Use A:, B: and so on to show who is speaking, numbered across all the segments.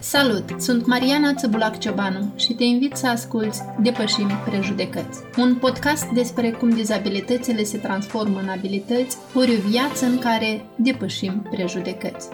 A: Salut! Sunt Mariana Țăbulac Ciobanu și te invit să asculți Depășim Prejudecăți, un podcast despre cum dizabilitățile se transformă în abilități, ori o viață în care depășim prejudecăți.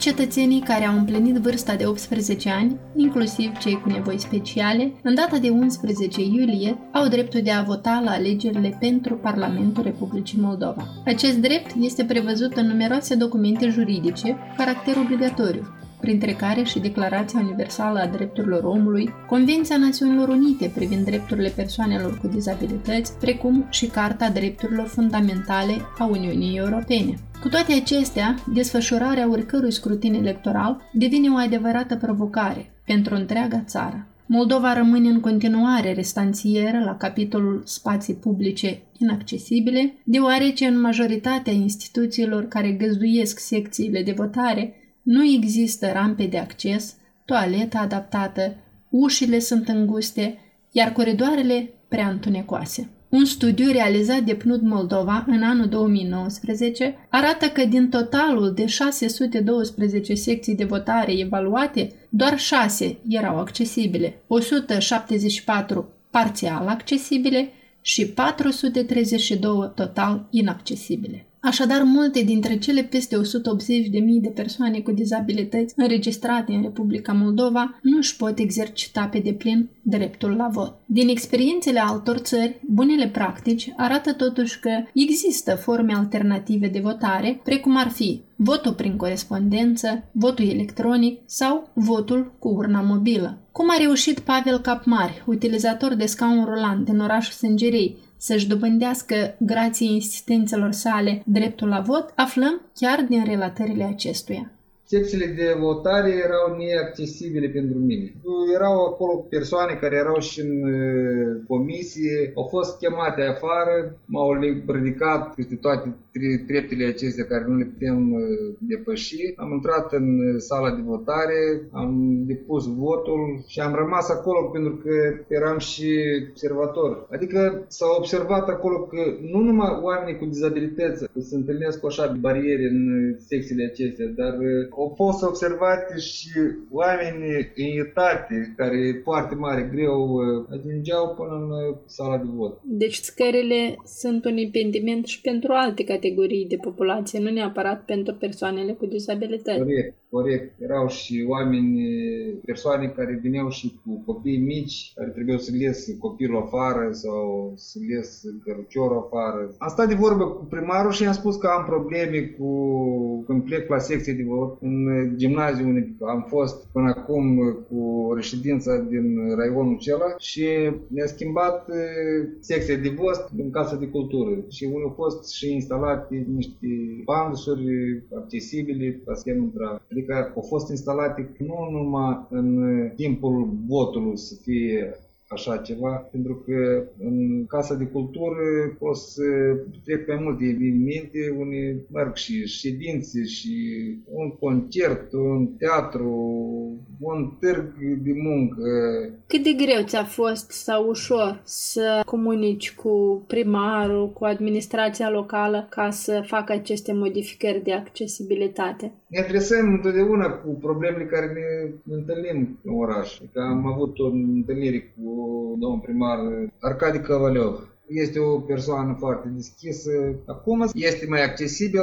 A: Cetățenii care au împlinit vârsta de 18 ani, inclusiv cei cu nevoi speciale, în data de 11 iulie, au dreptul de a vota la alegerile pentru Parlamentul Republicii Moldova. Acest drept este prevăzut în numeroase documente juridice cu caracter obligatoriu, printre care și Declarația Universală a Drepturilor Omului, Convenția Națiunilor Unite privind drepturile persoanelor cu dizabilități, precum și Carta Drepturilor Fundamentale a Uniunii Europene. Cu toate acestea, desfășurarea oricărui scrutin electoral devine o adevărată provocare pentru întreaga țară. Moldova rămâne în continuare restanțieră la capitolul spații publice inaccesibile, deoarece în majoritatea instituțiilor care găzduiesc secțiile de votare nu există rampe de acces, toaleta adaptată, ușile sunt înguste, iar coridoarele prea întunecoase. Un studiu realizat de PNUD Moldova în anul 2019 arată că din totalul de 612 secții de votare evaluate, doar 6 erau accesibile, 174 parțial accesibile și 432 total inaccesibile. Așadar, multe dintre cele peste 180.000 de persoane cu dizabilități înregistrate în Republica Moldova nu își pot exercita pe deplin dreptul la vot. Din experiențele altor țări, bunele practici arată totuși că există forme alternative de votare, precum ar fi votul prin corespondență, votul electronic sau votul cu urna mobilă. Cum a reușit Pavel Capmari, utilizator de scaun rulant din orașul Sângerei, să-și dobândească, grație insistențelor sale, dreptul la vot, aflăm chiar din relatările acestuia
B: secțiile de votare erau neaccesibile pentru mine. Erau acolo persoane care erau și în comisie, au fost chemate afară, m-au ridicat peste toate treptele acestea care nu le putem depăși. Am intrat în sala de votare, am depus votul și am rămas acolo pentru că eram și observator. Adică s-a observat acolo că nu numai oamenii cu dizabilități se întâlnesc cu așa bariere în secțiile acestea, dar au fost observate și oameni în etate, care e foarte mare, greu, uh, ajungeau până în uh, sala de vot.
A: Deci scările sunt un impediment și pentru alte categorii de populație, nu neapărat pentru persoanele cu dizabilități.
B: Corect, corect. Erau și oameni, persoane care veneau și cu copii mici, care trebuiau să ies copilul afară sau să ies căruciorul afară. Am stat de vorbă cu primarul și i-am spus că am probleme cu când plec la secție de vot în gimnaziu unde am fost până acum cu reședința din raionul acela și ne-a schimbat secția de vot în Casa de Cultură și unde au fost și instalate niște bandusuri accesibile ca să intra. Adică au fost instalate nu numai în timpul votului să fie așa ceva, pentru că în Casa de Cultură o să trec mai multe evenimente, unde merg și ședințe și un concert, un teatru, un târg de muncă.
A: Cât de greu ți-a fost sau ușor să comunici cu primarul, cu administrația locală ca să facă aceste modificări de accesibilitate?
B: Ne adresăm întotdeauna cu problemele care ne întâlnim în oraș. Adică am avut o întâlnire cu domnul primar Arcadi Cavaleov. Este o persoană foarte deschisă. Acum este mai accesibil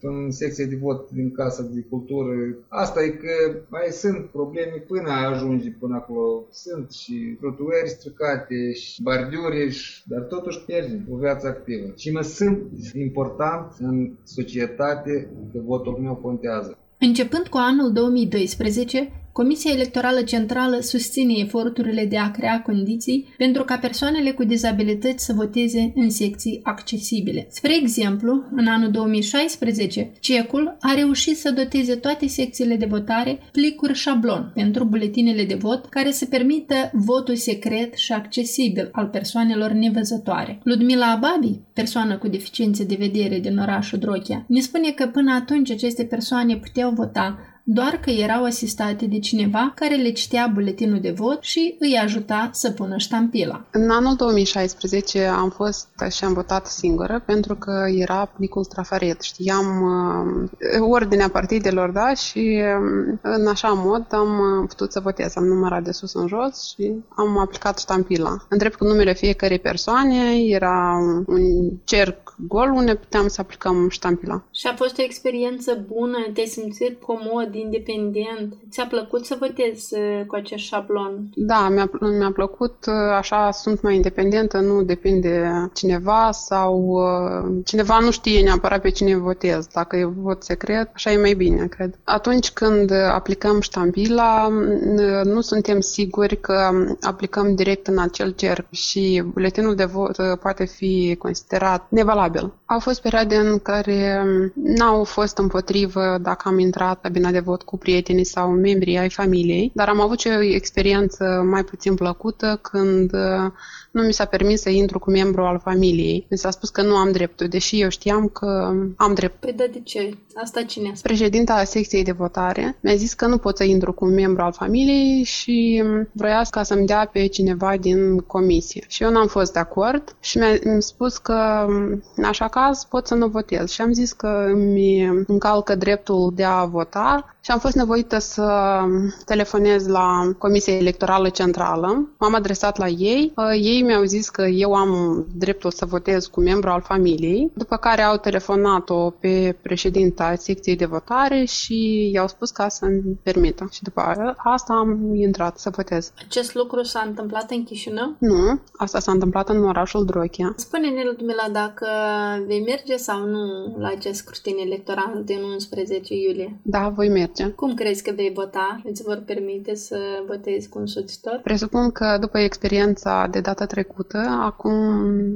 B: în secția de vot din Casa de Cultură. Asta e că mai sunt probleme până ajunge până acolo. Sunt și trotuari stricate și bardiuri, dar totuși pierde o viață activă. Și mă sunt important în societate că votul meu contează.
A: Începând cu anul 2012, Comisia Electorală Centrală susține eforturile de a crea condiții pentru ca persoanele cu dizabilități să voteze în secții accesibile. Spre exemplu, în anul 2016, CECul a reușit să doteze toate secțiile de votare plicuri șablon pentru buletinele de vot care să permită votul secret și accesibil al persoanelor nevăzătoare. Ludmila Ababi, persoană cu deficiențe de vedere din orașul Drochia, ne spune că până atunci aceste persoane puteau vota doar că erau asistate de cineva care le citea buletinul de vot și îi ajuta să pună ștampila.
C: În anul 2016 am fost și am votat singură pentru că era plicul trafaret. Știam uh, ordinea partidelor, da, și uh, în așa mod am putut să votez. Am numărat de sus în jos și am aplicat ștampila. Întreb cu numele fiecarei persoane, era un cerc gol unde puteam să aplicăm ștampila.
A: Și a fost o experiență bună? Te-ai simțit comod, independent? Ți-a plăcut să votezi uh, cu acest șablon?
C: Da, mi-a, mi-a plăcut. Uh, așa sunt mai independentă, nu depinde cineva sau uh, cineva nu știe neapărat pe cine votez. Dacă e vot secret, așa e mai bine, cred. Atunci când aplicăm ștampila, nu suntem siguri că aplicăm direct în acel cerc și buletinul de vot poate fi considerat nevalabil valabil. Au fost perioade în care n-au fost împotrivă dacă am intrat la cabina de vot cu prietenii sau membrii ai familiei, dar am avut și o experiență mai puțin plăcută când nu mi s-a permis să intru cu membru al familiei. Mi s-a spus că nu am dreptul, deși eu știam că am drept.
A: Păi da, de ce? Asta cine a
C: Președinta secției de votare mi-a zis că nu pot să intru cu un membru al familiei și vroia ca să-mi dea pe cineva din comisie. Și eu n-am fost de acord și mi-a spus că în așa caz pot să nu votez. Și am zis că mi încalcă dreptul de a vota și am fost nevoită să telefonez la Comisia Electorală Centrală. M-am adresat la ei. Ei mi-au zis că eu am dreptul să votez cu membru al familiei, după care au telefonat-o pe președinta secției de votare și i-au spus ca să-mi permită. Și după asta am intrat să votez.
A: Acest lucru s-a întâmplat în Chișinău?
C: Nu, asta s-a întâmplat în orașul Drochia.
A: Spune-ne, Ludmila, dacă vei merge sau nu la acest scrutin electoral din 11 iulie?
C: Da, voi merge.
A: Cum crezi că vei vota? Îți vor permite să votezi cu un soțitor?
C: Presupun că după experiența de data trecută, acum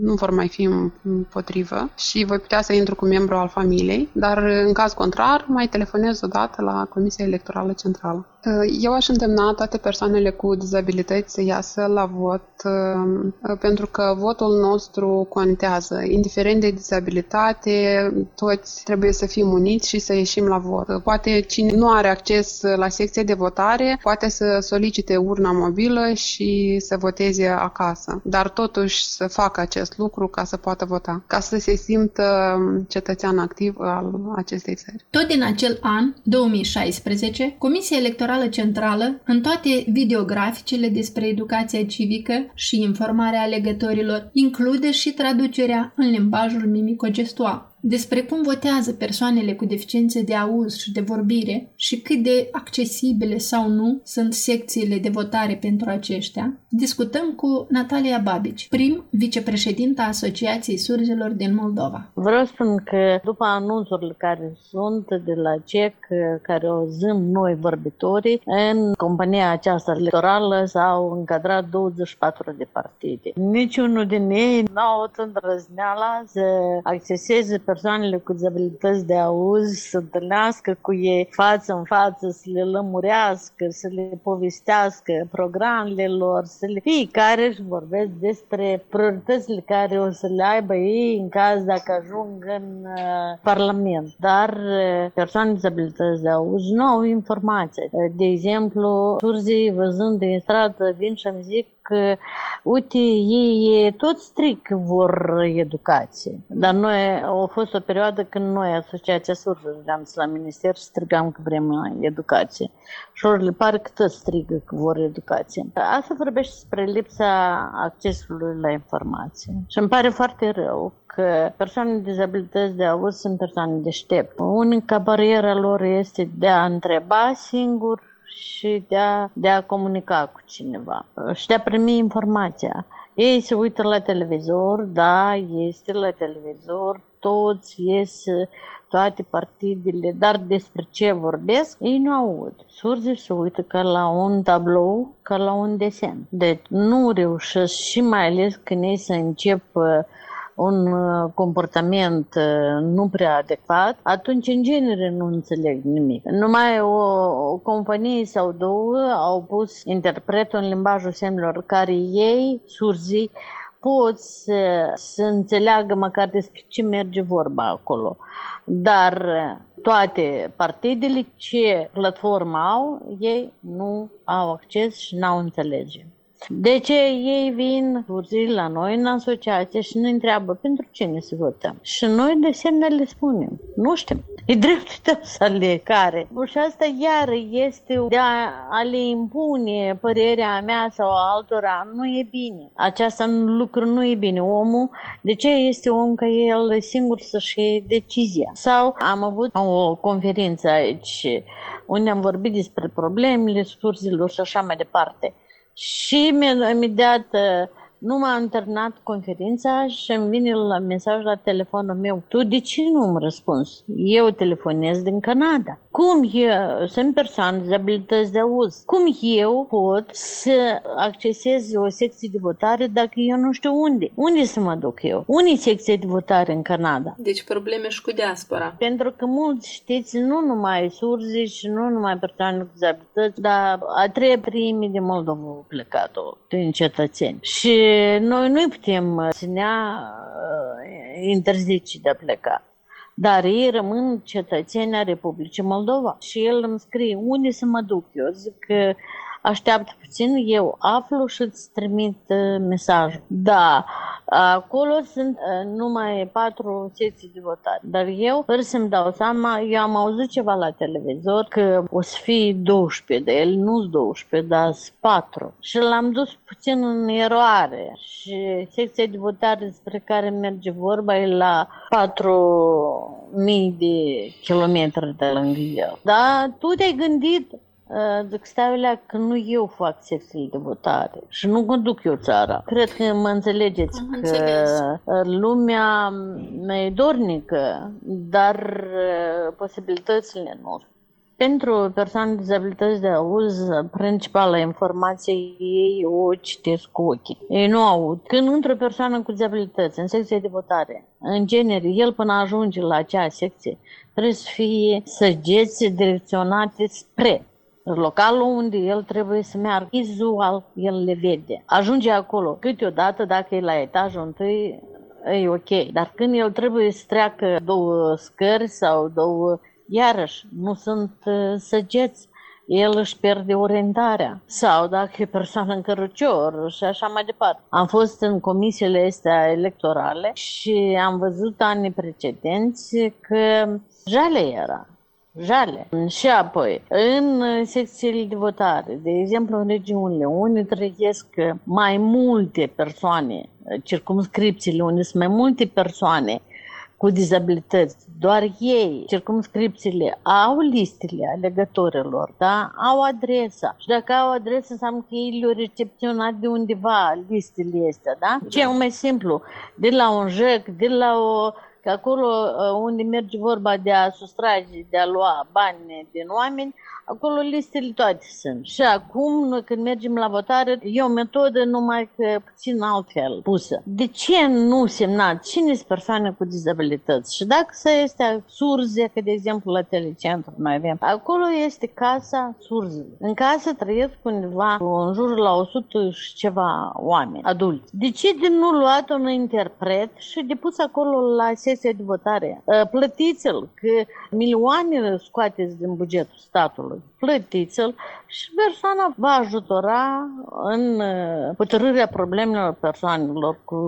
C: nu vor mai fi împotrivă și voi putea să intru cu membru al familiei, dar în caz contrar mai telefonez odată la Comisia Electorală Centrală. Eu aș îndemna toate persoanele cu dizabilități să iasă la vot uh, pentru că votul nostru contează. Indiferent de dizabilitate, toți trebuie să fim uniți și să ieșim la vot. Poate cine nu are acces la secție de votare, poate să solicite urna mobilă și să voteze acasă. Dar totuși să facă acest lucru ca să poată vota, ca să se simtă cetățean activ al acestei țări.
A: Tot din acel an, 2016, Comisia Electorală Electorală Centrală în toate videograficele despre educația civică și informarea alegătorilor include și traducerea în limbajul mimico-gestual despre cum votează persoanele cu deficiențe de auz și de vorbire și cât de accesibile sau nu sunt secțiile de votare pentru aceștia, discutăm cu Natalia Babici, prim vicepreședinta Asociației Surzilor din Moldova.
D: Vreau să spun că după anunțurile care sunt de la CEC, care o zâm noi vorbitorii, în compania aceasta electorală s-au încadrat 24 de partide. Niciunul din ei nu au avut îndrăzneala să acceseze persoanele cu dizabilități de auz să întâlnească cu ei față în față, să le lămurească, să le povestească programele lor, să le... fiecare își vorbesc despre prioritățile care o să le aibă ei în caz dacă ajung în uh, Parlament. Dar uh, persoanele cu dizabilități de auz nu au informații. Uh, de exemplu, surzii văzând din stradă vin și îmi zic că, uite, ei tot stric vor educație. Dar noi, a fost o perioadă când noi, Asociația Surză, eram la minister și strigam că vrem educație. Și ori le pare că tot strigă că vor educație. Asta vorbește despre lipsa accesului la informație. Și îmi pare foarte rău că persoanele cu dizabilități de auz sunt persoane deștepte. Unica barieră lor este de a întreba singur și de a, de a comunica cu cineva și de a primi informația. Ei se uită la televizor, da, este la televizor, toți ies toate partidele, dar despre ce vorbesc, ei nu aud. Surzii se uită ca la un tablou, ca la un desen. Deci nu reușesc și mai ales când ei să încep un uh, comportament uh, nu prea adecvat, atunci în genere nu înțeleg nimic. Numai o, o companie sau două au pus interpretul în limbajul semnelor care ei, surzii, pot să, să înțeleagă măcar despre ce merge vorba acolo. Dar toate partidele ce platformă au, ei nu au acces și n-au înțelege. De ce ei vin urzili la noi în asociație și ne întreabă pentru cine să votăm? Și noi de semne le spunem. Nu știm. E dreptul tău să le care. Și asta iar este de a, a le impune părerea mea sau a altora. Nu e bine. Aceasta lucru nu e bine. Omul, de ce este om ca el singur să-și iei decizia? Sau am avut o conferință aici unde am vorbit despre problemele surzilor și așa mai departe. Și imediat nu m-a internat conferința și îmi vine la mesaj la telefonul meu. Tu de ce nu îmi răspuns? Eu telefonez din Canada. Cum eu sunt persoană de abilități de auz? Cum eu pot să accesez o secție de votare dacă eu nu știu unde? Unde să mă duc eu? Unde secție de votare în Canada?
C: Deci probleme și cu diaspora.
D: Pentru că mulți știți, nu numai surzi și nu numai persoane cu dizabilități, dar a treia primi de Moldova au plecat-o din cetățeni. Și noi nu putem ținea uh, interzice de a pleca. Dar ei rămân cetățeni a Republicii Moldova. Și el îmi scrie unde să mă duc. Eu zic că așteaptă puțin, eu aflu și îți trimit uh, mesajul. Da, acolo sunt uh, numai patru secții de votare, dar eu, fără să-mi dau seama, eu am auzit ceva la televizor că o să fie 12 de el, nu 12, dar 4. Și l-am dus puțin în eroare și secția de votare despre care merge vorba e la 4.000 de kilometri de lângă el. Da, tu te-ai gândit Zic, stai că nu eu fac secțiile de votare și nu conduc eu țara. Cred că mă înțelegeți Am că înțeles. lumea e dornică, dar posibilitățile nu. Pentru persoane cu dizabilități de auz, principala informație ei o citesc cu ochii. Ei nu aud. Când într-o persoană cu dizabilități în secție de votare, în genere, el până ajunge la acea secție, trebuie să fie săgeți direcționate spre localul unde el trebuie să meargă vizual, el le vede. Ajunge acolo câteodată, dacă e la etajul întâi, e ok, dar când el trebuie să treacă două scări sau două, iarăși, nu sunt uh, săgeți, el își pierde orientarea. Sau dacă e persoană în cărucior și așa mai departe. Am fost în comisiile astea electorale și am văzut anii precedenți că jale era jale. Și apoi, în secțiile de votare, de exemplu în regiunile unde trăiesc mai multe persoane, circumscripțiile unde sunt mai multe persoane cu dizabilități, doar ei, circumscripțiile, au listele alegătorilor, da? au adresa. Și dacă au adresa, înseamnă că ei le-au recepționat de undeva listele astea, da? Ce e mai simplu, de la un jec, de la o că acolo uh, unde merge vorba de a sustrage, de a lua bani din oameni, acolo listele toate sunt. Și acum, noi când mergem la votare, e o metodă numai că puțin altfel pusă. De ce nu semnat? Cine sunt persoane cu dizabilități? Și dacă să este surze, că de exemplu la telecentru noi avem, acolo este casa surzilor. În casă trăiesc undeva în jur la 100 și ceva oameni, adulți. De ce de nu luat un interpret și de pus acolo la sesia de votare? Ă, plătiți-l, că milioane scoateți din bugetul statului plătiți-l și persoana va ajutora în uh, hotărârea problemelor persoanelor cu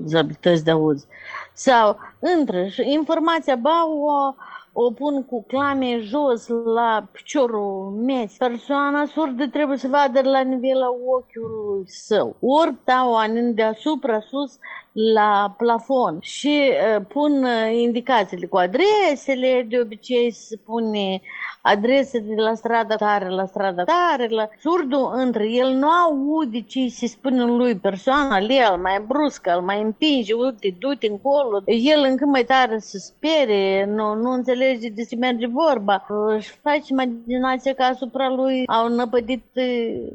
D: dizabilități de auz. Sau între informația ba o o pun cu clame jos la piciorul mes. Persoana surdă trebuie să vadă la nivelul ochiului său. Ori dau anin deasupra sus la plafon și uh, pun uh, indicațiile cu adresele, de obicei se pune adrese de la strada tare la strada tare, la surdul între el. Nu aude ce se spune lui persoana, el mai bruscă, îl mai împinge, uite, du-te încolo, el încă mai tare se spere, nu, nu înțelege de ce merge vorba, își face imaginația că asupra lui au năpădit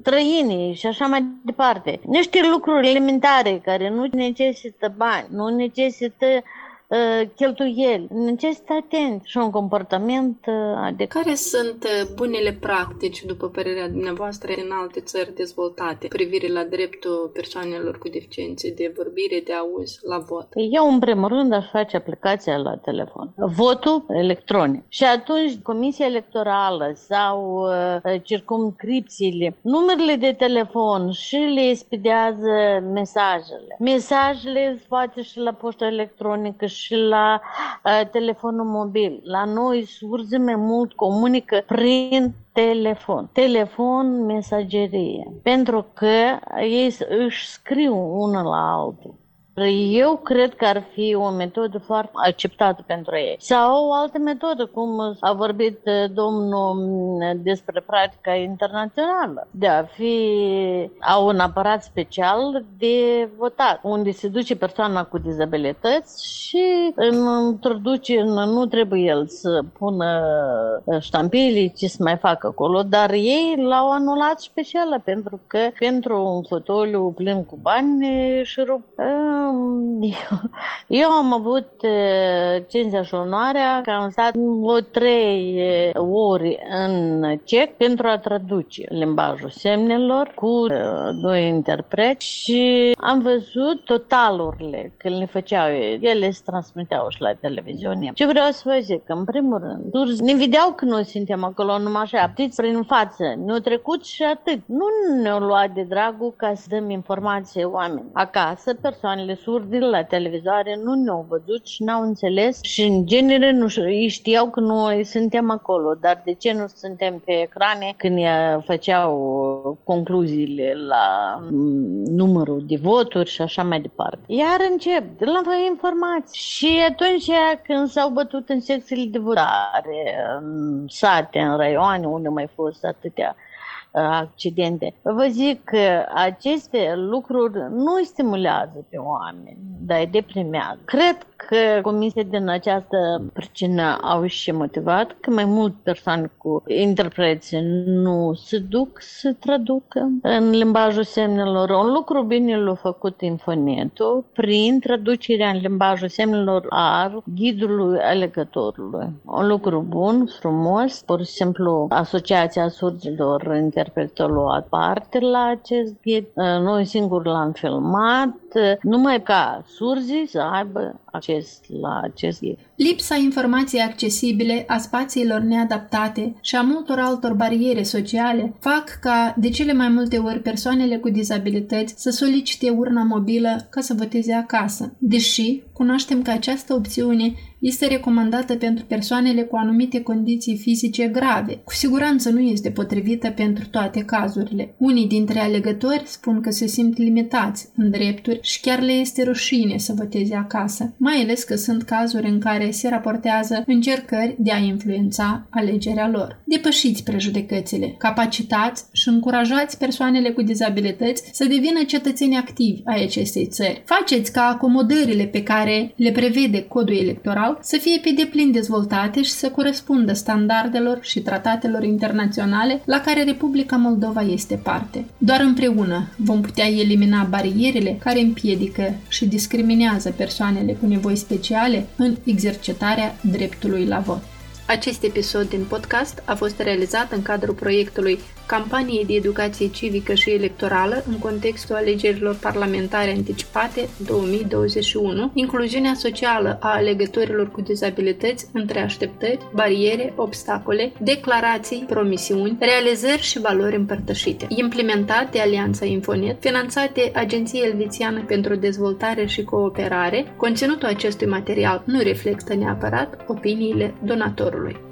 D: trăinii și așa mai departe. Niște lucruri elementare care nu necesită bani, nu necesită uh, cheltuieli. Necesită atent și un comportament uh, adecvat.
A: Care sunt bunele practici, după părerea dumneavoastră, în alte țări dezvoltate, privire la dreptul persoanelor cu deficiențe de vorbire, de auz, la vot?
D: Eu, în primul rând, aș face aplicația la telefon. Votul electronic. Și atunci, Comisia Electorală sau uh, circumscripțiile, numerele de telefon și le expedează mesajele. Mesajele se poate și la poșta electronică și la uh, telefonul mobil. La noi surze mai mult comunică prin telefon. Telefon, mesagerie. Pentru că ei își scriu unul la altul. Eu cred că ar fi o metodă foarte acceptată pentru ei. Sau o altă metodă, cum a vorbit uh, domnul mm, despre practica internațională, de a fi au un aparat special de votat, unde se duce persoana cu dizabilități și introduce, nu trebuie el să pună uh, ștampile, ce să mai facă acolo, dar ei l-au anulat special pentru că pentru un fotoliu plin cu bani și rup eu am avut cinstea și onoarea că am stat o trei ori în cec pentru a traduce limbajul semnelor cu doi interpreți și am văzut totalurile când le făceau ele se transmiteau și la televiziune. Ce vreau să vă zic, în primul rând, ne vedeau că noi suntem acolo numai așa, aptiți prin față, ne-au trecut și atât. Nu ne-au luat de dragul ca să dăm informație oameni. Acasă, persoanele surdi la televizoare nu ne-au văzut și n-au înțeles. Și în genere nu ei știau că noi suntem acolo, dar de ce nu suntem pe ecrane? Când făceau concluziile la mm, numărul de voturi și așa mai departe. Iar încep de la informații și atunci când s-au bătut în secțiile de votare, în sate, în raioane unde mai fost atâtea accidente. Vă zic că aceste lucruri nu stimulează pe oameni, dar îi deprimează. Cred că comisia din această pricină au și motivat că mai mult persoane cu interpreți nu se duc să traducă în limbajul semnelor. Un lucru bine l-a făcut Infonetul prin traducerea în limbajul semnelor a ghidului alegătorului. Un lucru bun, frumos, pur și simplu Asociația Surgilor interpretul luat parte la acest ghid. Noi singur l-am filmat, numai ca surzii să aibă acces la acest ghid.
A: Lipsa informației accesibile, a spațiilor neadaptate și a multor altor bariere sociale fac ca de cele mai multe ori persoanele cu dizabilități să solicite urna mobilă ca să voteze acasă, deși cunoaștem că această opțiune este recomandată pentru persoanele cu anumite condiții fizice grave. Cu siguranță nu este potrivită pentru toate cazurile. Unii dintre alegători spun că se simt limitați în drepturi și chiar le este rușine să voteze acasă, mai ales că sunt cazuri în care se raportează încercări de a influența alegerea lor. Depășiți prejudecățile, capacitați și încurajați persoanele cu dizabilități să devină cetățeni activi ai acestei țări. Faceți ca acomodările pe care le prevede codul electoral social să fie pe deplin dezvoltate și să corespundă standardelor și tratatelor internaționale la care Republica Moldova este parte. Doar împreună vom putea elimina barierele care împiedică și discriminează persoanele cu nevoi speciale în exercitarea dreptului la vot. Acest episod din podcast a fost realizat în cadrul proiectului campaniei de educație civică și electorală în contextul alegerilor parlamentare anticipate 2021, incluziunea socială a alegătorilor cu dizabilități între așteptări, bariere, obstacole, declarații, promisiuni, realizări și valori împărtășite. Implementat de Alianța Infonet, finanțat de Agenția Elvițiană pentru Dezvoltare și Cooperare, conținutul acestui material nu reflectă neapărat opiniile donatorului.